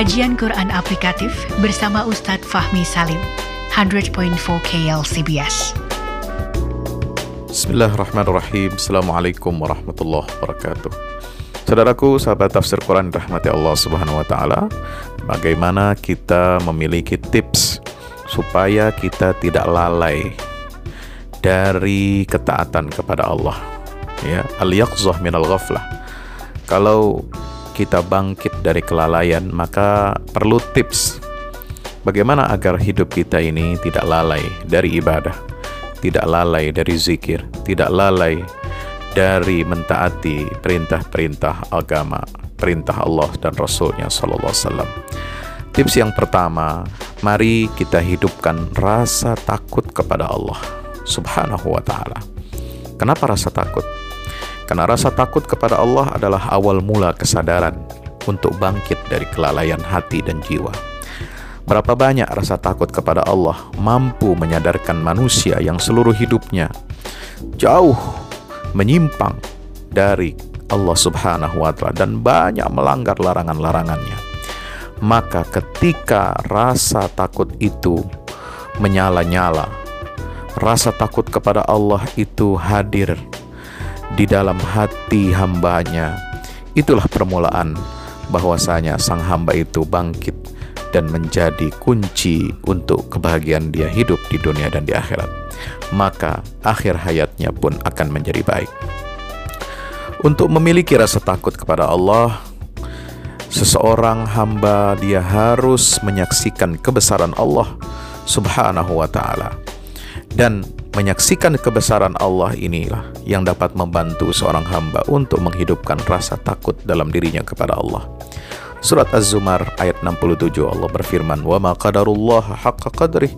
Kajian Quran Aplikatif bersama Ustadz Fahmi Salim, 100.4 KLCBS. Bismillahirrahmanirrahim. Assalamualaikum warahmatullahi wabarakatuh. Saudaraku, sahabat tafsir Quran rahmati Allah Subhanahu wa taala, bagaimana kita memiliki tips supaya kita tidak lalai dari ketaatan kepada Allah. Ya, al-yaqzah minal ghaflah. Kalau kita bangkit dari kelalaian, maka perlu tips bagaimana agar hidup kita ini tidak lalai dari ibadah, tidak lalai dari zikir, tidak lalai dari mentaati perintah-perintah agama, perintah Allah dan Rasulnya Sallallahu Alaihi Wasallam. Tips yang pertama, mari kita hidupkan rasa takut kepada Allah Subhanahu wa Ta'ala. Kenapa rasa takut? Karena rasa takut kepada Allah adalah awal mula kesadaran untuk bangkit dari kelalaian hati dan jiwa. Berapa banyak rasa takut kepada Allah mampu menyadarkan manusia yang seluruh hidupnya jauh menyimpang dari Allah Subhanahu wa taala dan banyak melanggar larangan-larangannya. Maka ketika rasa takut itu menyala-nyala, rasa takut kepada Allah itu hadir di dalam hati hambanya. Itulah permulaan bahwasanya sang hamba itu bangkit dan menjadi kunci untuk kebahagiaan dia hidup di dunia dan di akhirat. Maka akhir hayatnya pun akan menjadi baik. Untuk memiliki rasa takut kepada Allah, seseorang hamba dia harus menyaksikan kebesaran Allah Subhanahu wa taala. Dan Menyaksikan kebesaran Allah inilah yang dapat membantu seorang hamba untuk menghidupkan rasa takut dalam dirinya kepada Allah. Surat Az-Zumar ayat 67 Allah berfirman, "Wa ma qadarullah haqqa qadrih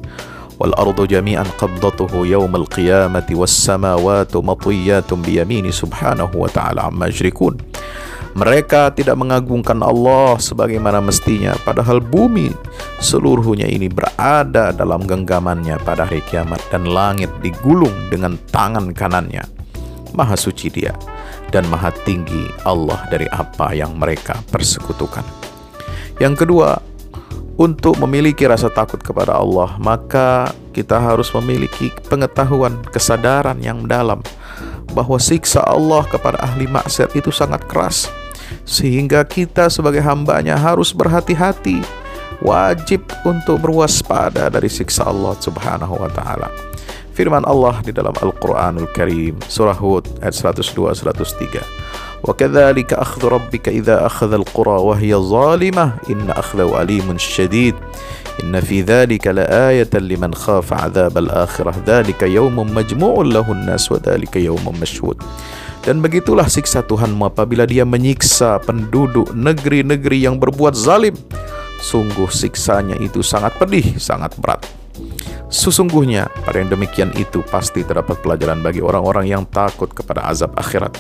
wal ardu jami'an qabdatuhu yawmal qiyamati was samawati matwiyatun bi yamini subhanahu wa ta'ala amma yushrikun." Mereka tidak mengagungkan Allah sebagaimana mestinya, padahal bumi seluruhnya ini berada dalam genggamannya pada hari kiamat dan langit digulung dengan tangan kanannya. Maha suci dia dan maha tinggi Allah dari apa yang mereka persekutukan. Yang kedua, untuk memiliki rasa takut kepada Allah, maka kita harus memiliki pengetahuan, kesadaran yang dalam bahwa siksa Allah kepada ahli maksiat itu sangat keras sehingga kita sebagai hambanya harus berhati-hati wajib untuk berwaspada dari siksa Allah Subhanahu wa taala. Firman Allah di dalam Al-Qur'anul Karim surah Hud ayat 102 103. Wa kadzalika akhdhu rabbika idza akhadha al-qura wa hiya zalimah inna akhdahu alimun syadid. Inna fi dzalika laayatan liman khafa 'adzab al-akhirah. Dzalika yawmun majmu'un lahu an-nas wa dzalika yawmun mashhud. Dan begitulah siksa Tuhanmu apabila dia menyiksa penduduk negeri-negeri yang berbuat zalim. Sungguh siksanya itu sangat pedih, sangat berat. Sesungguhnya pada yang demikian itu pasti terdapat pelajaran bagi orang-orang yang takut kepada azab akhirat.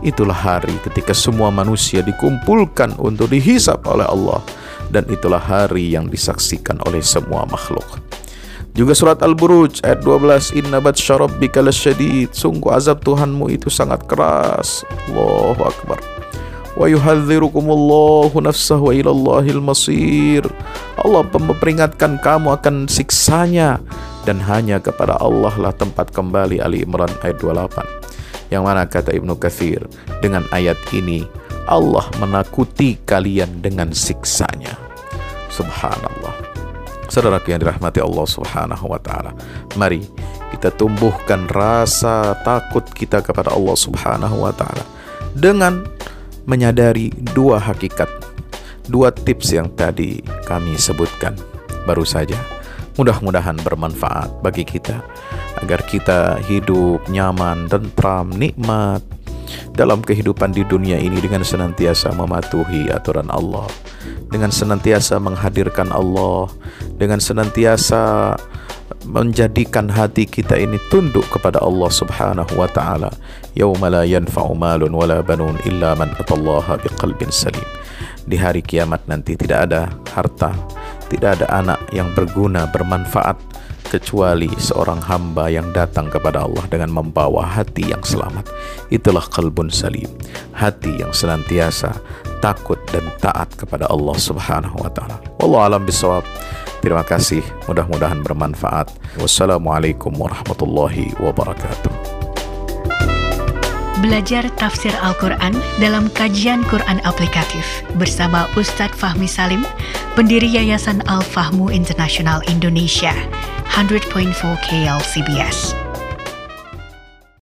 Itulah hari ketika semua manusia dikumpulkan untuk dihisap oleh Allah dan itulah hari yang disaksikan oleh semua makhluk. Juga surat Al-Buruj ayat 12 Inna batsya rabbika lasyadid Sungguh azab Tuhanmu itu sangat keras. Allahu Akbar. Wa yuhadzirukumullahu nafsah wa ilallahil masir. Allah memperingatkan kamu akan siksanya Dan hanya kepada Allah lah tempat kembali Ali Imran ayat 28 Yang mana kata Ibnu Kathir Dengan ayat ini Allah menakuti kalian dengan siksanya. Subhanallah Saudara yang dirahmati Allah Subhanahu wa taala. Mari kita tumbuhkan rasa takut kita kepada Allah Subhanahu wa taala dengan menyadari dua hakikat, dua tips yang tadi kami sebutkan baru saja. Mudah-mudahan bermanfaat bagi kita agar kita hidup nyaman, tentram, nikmat dalam kehidupan di dunia ini dengan senantiasa mematuhi aturan Allah dengan senantiasa menghadirkan Allah, dengan senantiasa menjadikan hati kita ini tunduk kepada Allah Subhanahu wa taala. Yauma la yanfa'u malun wala banun illa man atallaha biqalbin salim. Di hari kiamat nanti tidak ada harta, tidak ada anak yang berguna, bermanfaat kecuali seorang hamba yang datang kepada Allah dengan membawa hati yang selamat. Itulah kalbun salim, hati yang senantiasa takut dan taat kepada Allah Subhanahu wa taala. Wallahu alam bisawab. Terima kasih, mudah-mudahan bermanfaat. Wassalamualaikum warahmatullahi wabarakatuh. Belajar tafsir Al-Quran dalam kajian Quran aplikatif bersama Ustadz Fahmi Salim, pendiri Yayasan Al-Fahmu International Indonesia, 100.4 KL CBS.